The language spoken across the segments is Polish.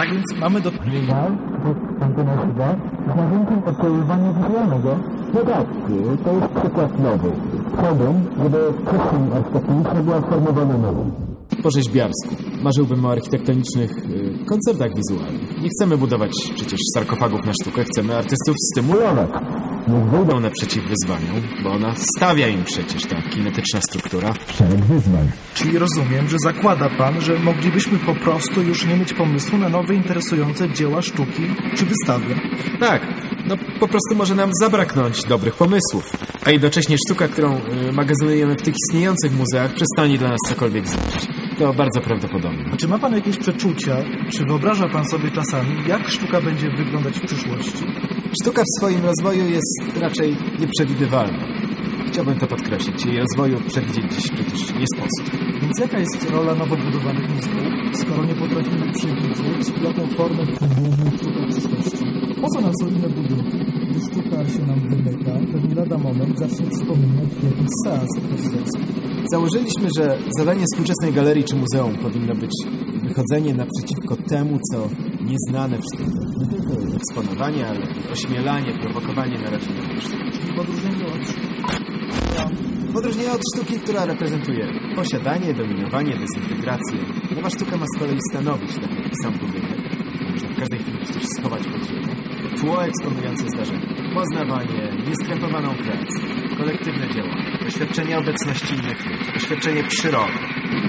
Tak więc mamy do... Żal, że antenosiwa z nawykiem oddziaływania wizualnego. Dodatki, to jest przykład nowy. Chciałbym, żeby przestrzeń architektoniczna była formowana nową. Po rzeźbiarsku. Marzyłbym o architektonicznych y, koncertach wizualnych. Nie chcemy budować przecież sarkofagów na sztukę, chcemy artystów stymulować. Wyjdą naprzeciw wyzwaniom, bo ona stawia im przecież ta kinetyczna struktura. szereg wyzwań. Czyli rozumiem, że zakłada pan, że moglibyśmy po prostu już nie mieć pomysłu na nowe interesujące dzieła sztuki czy wystawy. Tak, no po prostu może nam zabraknąć dobrych pomysłów. A jednocześnie sztuka, którą y, magazynujemy w tych istniejących muzeach, przestanie dla nas cokolwiek znaczyć. To bardzo prawdopodobne. A czy ma pan jakieś przeczucia, czy wyobraża pan sobie czasami, jak sztuka będzie wyglądać w przyszłości? Sztuka w swoim rozwoju jest raczej nieprzewidywalna. Chciałbym to podkreślić. Jej rozwoju przewidzieć dziś przecież nie sposób. Więc jaka jest rola nowo budowanych muzeów, skoro nie potrafimy przewidzieć, jaką formę przyjmie sztuka w przyszłości? Po co nam solidne budynki, gdy sztuka się nam wymyka, pewnie lada moment zacznie przypominać jakiś seans prezydencki. Założyliśmy, że zadanie współczesnej galerii czy muzeum powinno być wychodzenie naprzeciwko temu, co nieznane w sztuce. Nie tylko eksponowanie, ale ośmielanie, prowokowanie narażenia na sztukę. Czyli w odróżnieniu od odróżnieniu od sztuki, która reprezentuje posiadanie, dominowanie, dezintegrację, nowa sztuka ma z kolei stanowić, tak jak sam budynek, można w każdej chwili przecież schować pod ziemię, tło eksponujące zdarzenie, poznawanie, nieskrępowaną kreację, kolektywne działania, doświadczenie obecności innych ludzi, doświadczenie przyrody.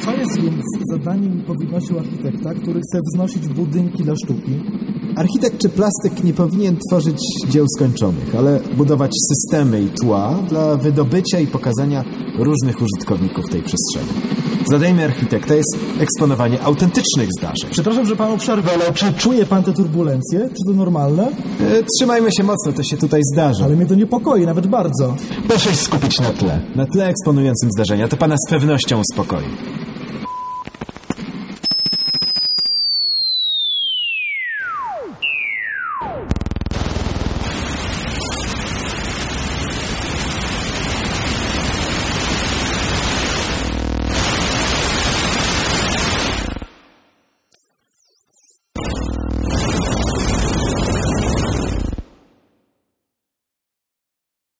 Co jest więc zadaniem i powinnością architekta, który chce wznosić budynki dla sztuki? Architekt czy plastyk nie powinien tworzyć dzieł skończonych, ale budować systemy i tła dla wydobycia i pokazania różnych użytkowników tej przestrzeni. Zadaniem architekta jest eksponowanie autentycznych zdarzeń. Przepraszam, że panu przerwę, ale czy czuje pan te turbulencje? Czy to normalne? E, Trzymajmy się mocno, to się tutaj zdarza. Ale mnie to niepokoi, nawet bardzo. Proszę się skupić na tle. Na tle eksponującym zdarzenia to pana z pewnością uspokoi.